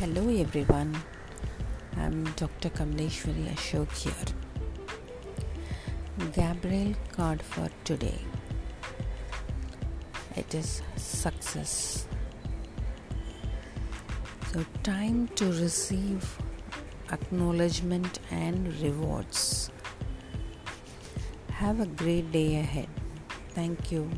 Hello everyone, I'm Dr. Kamleshwari Ashok here. Gabriel card for today. It is success. So, time to receive acknowledgement and rewards. Have a great day ahead. Thank you.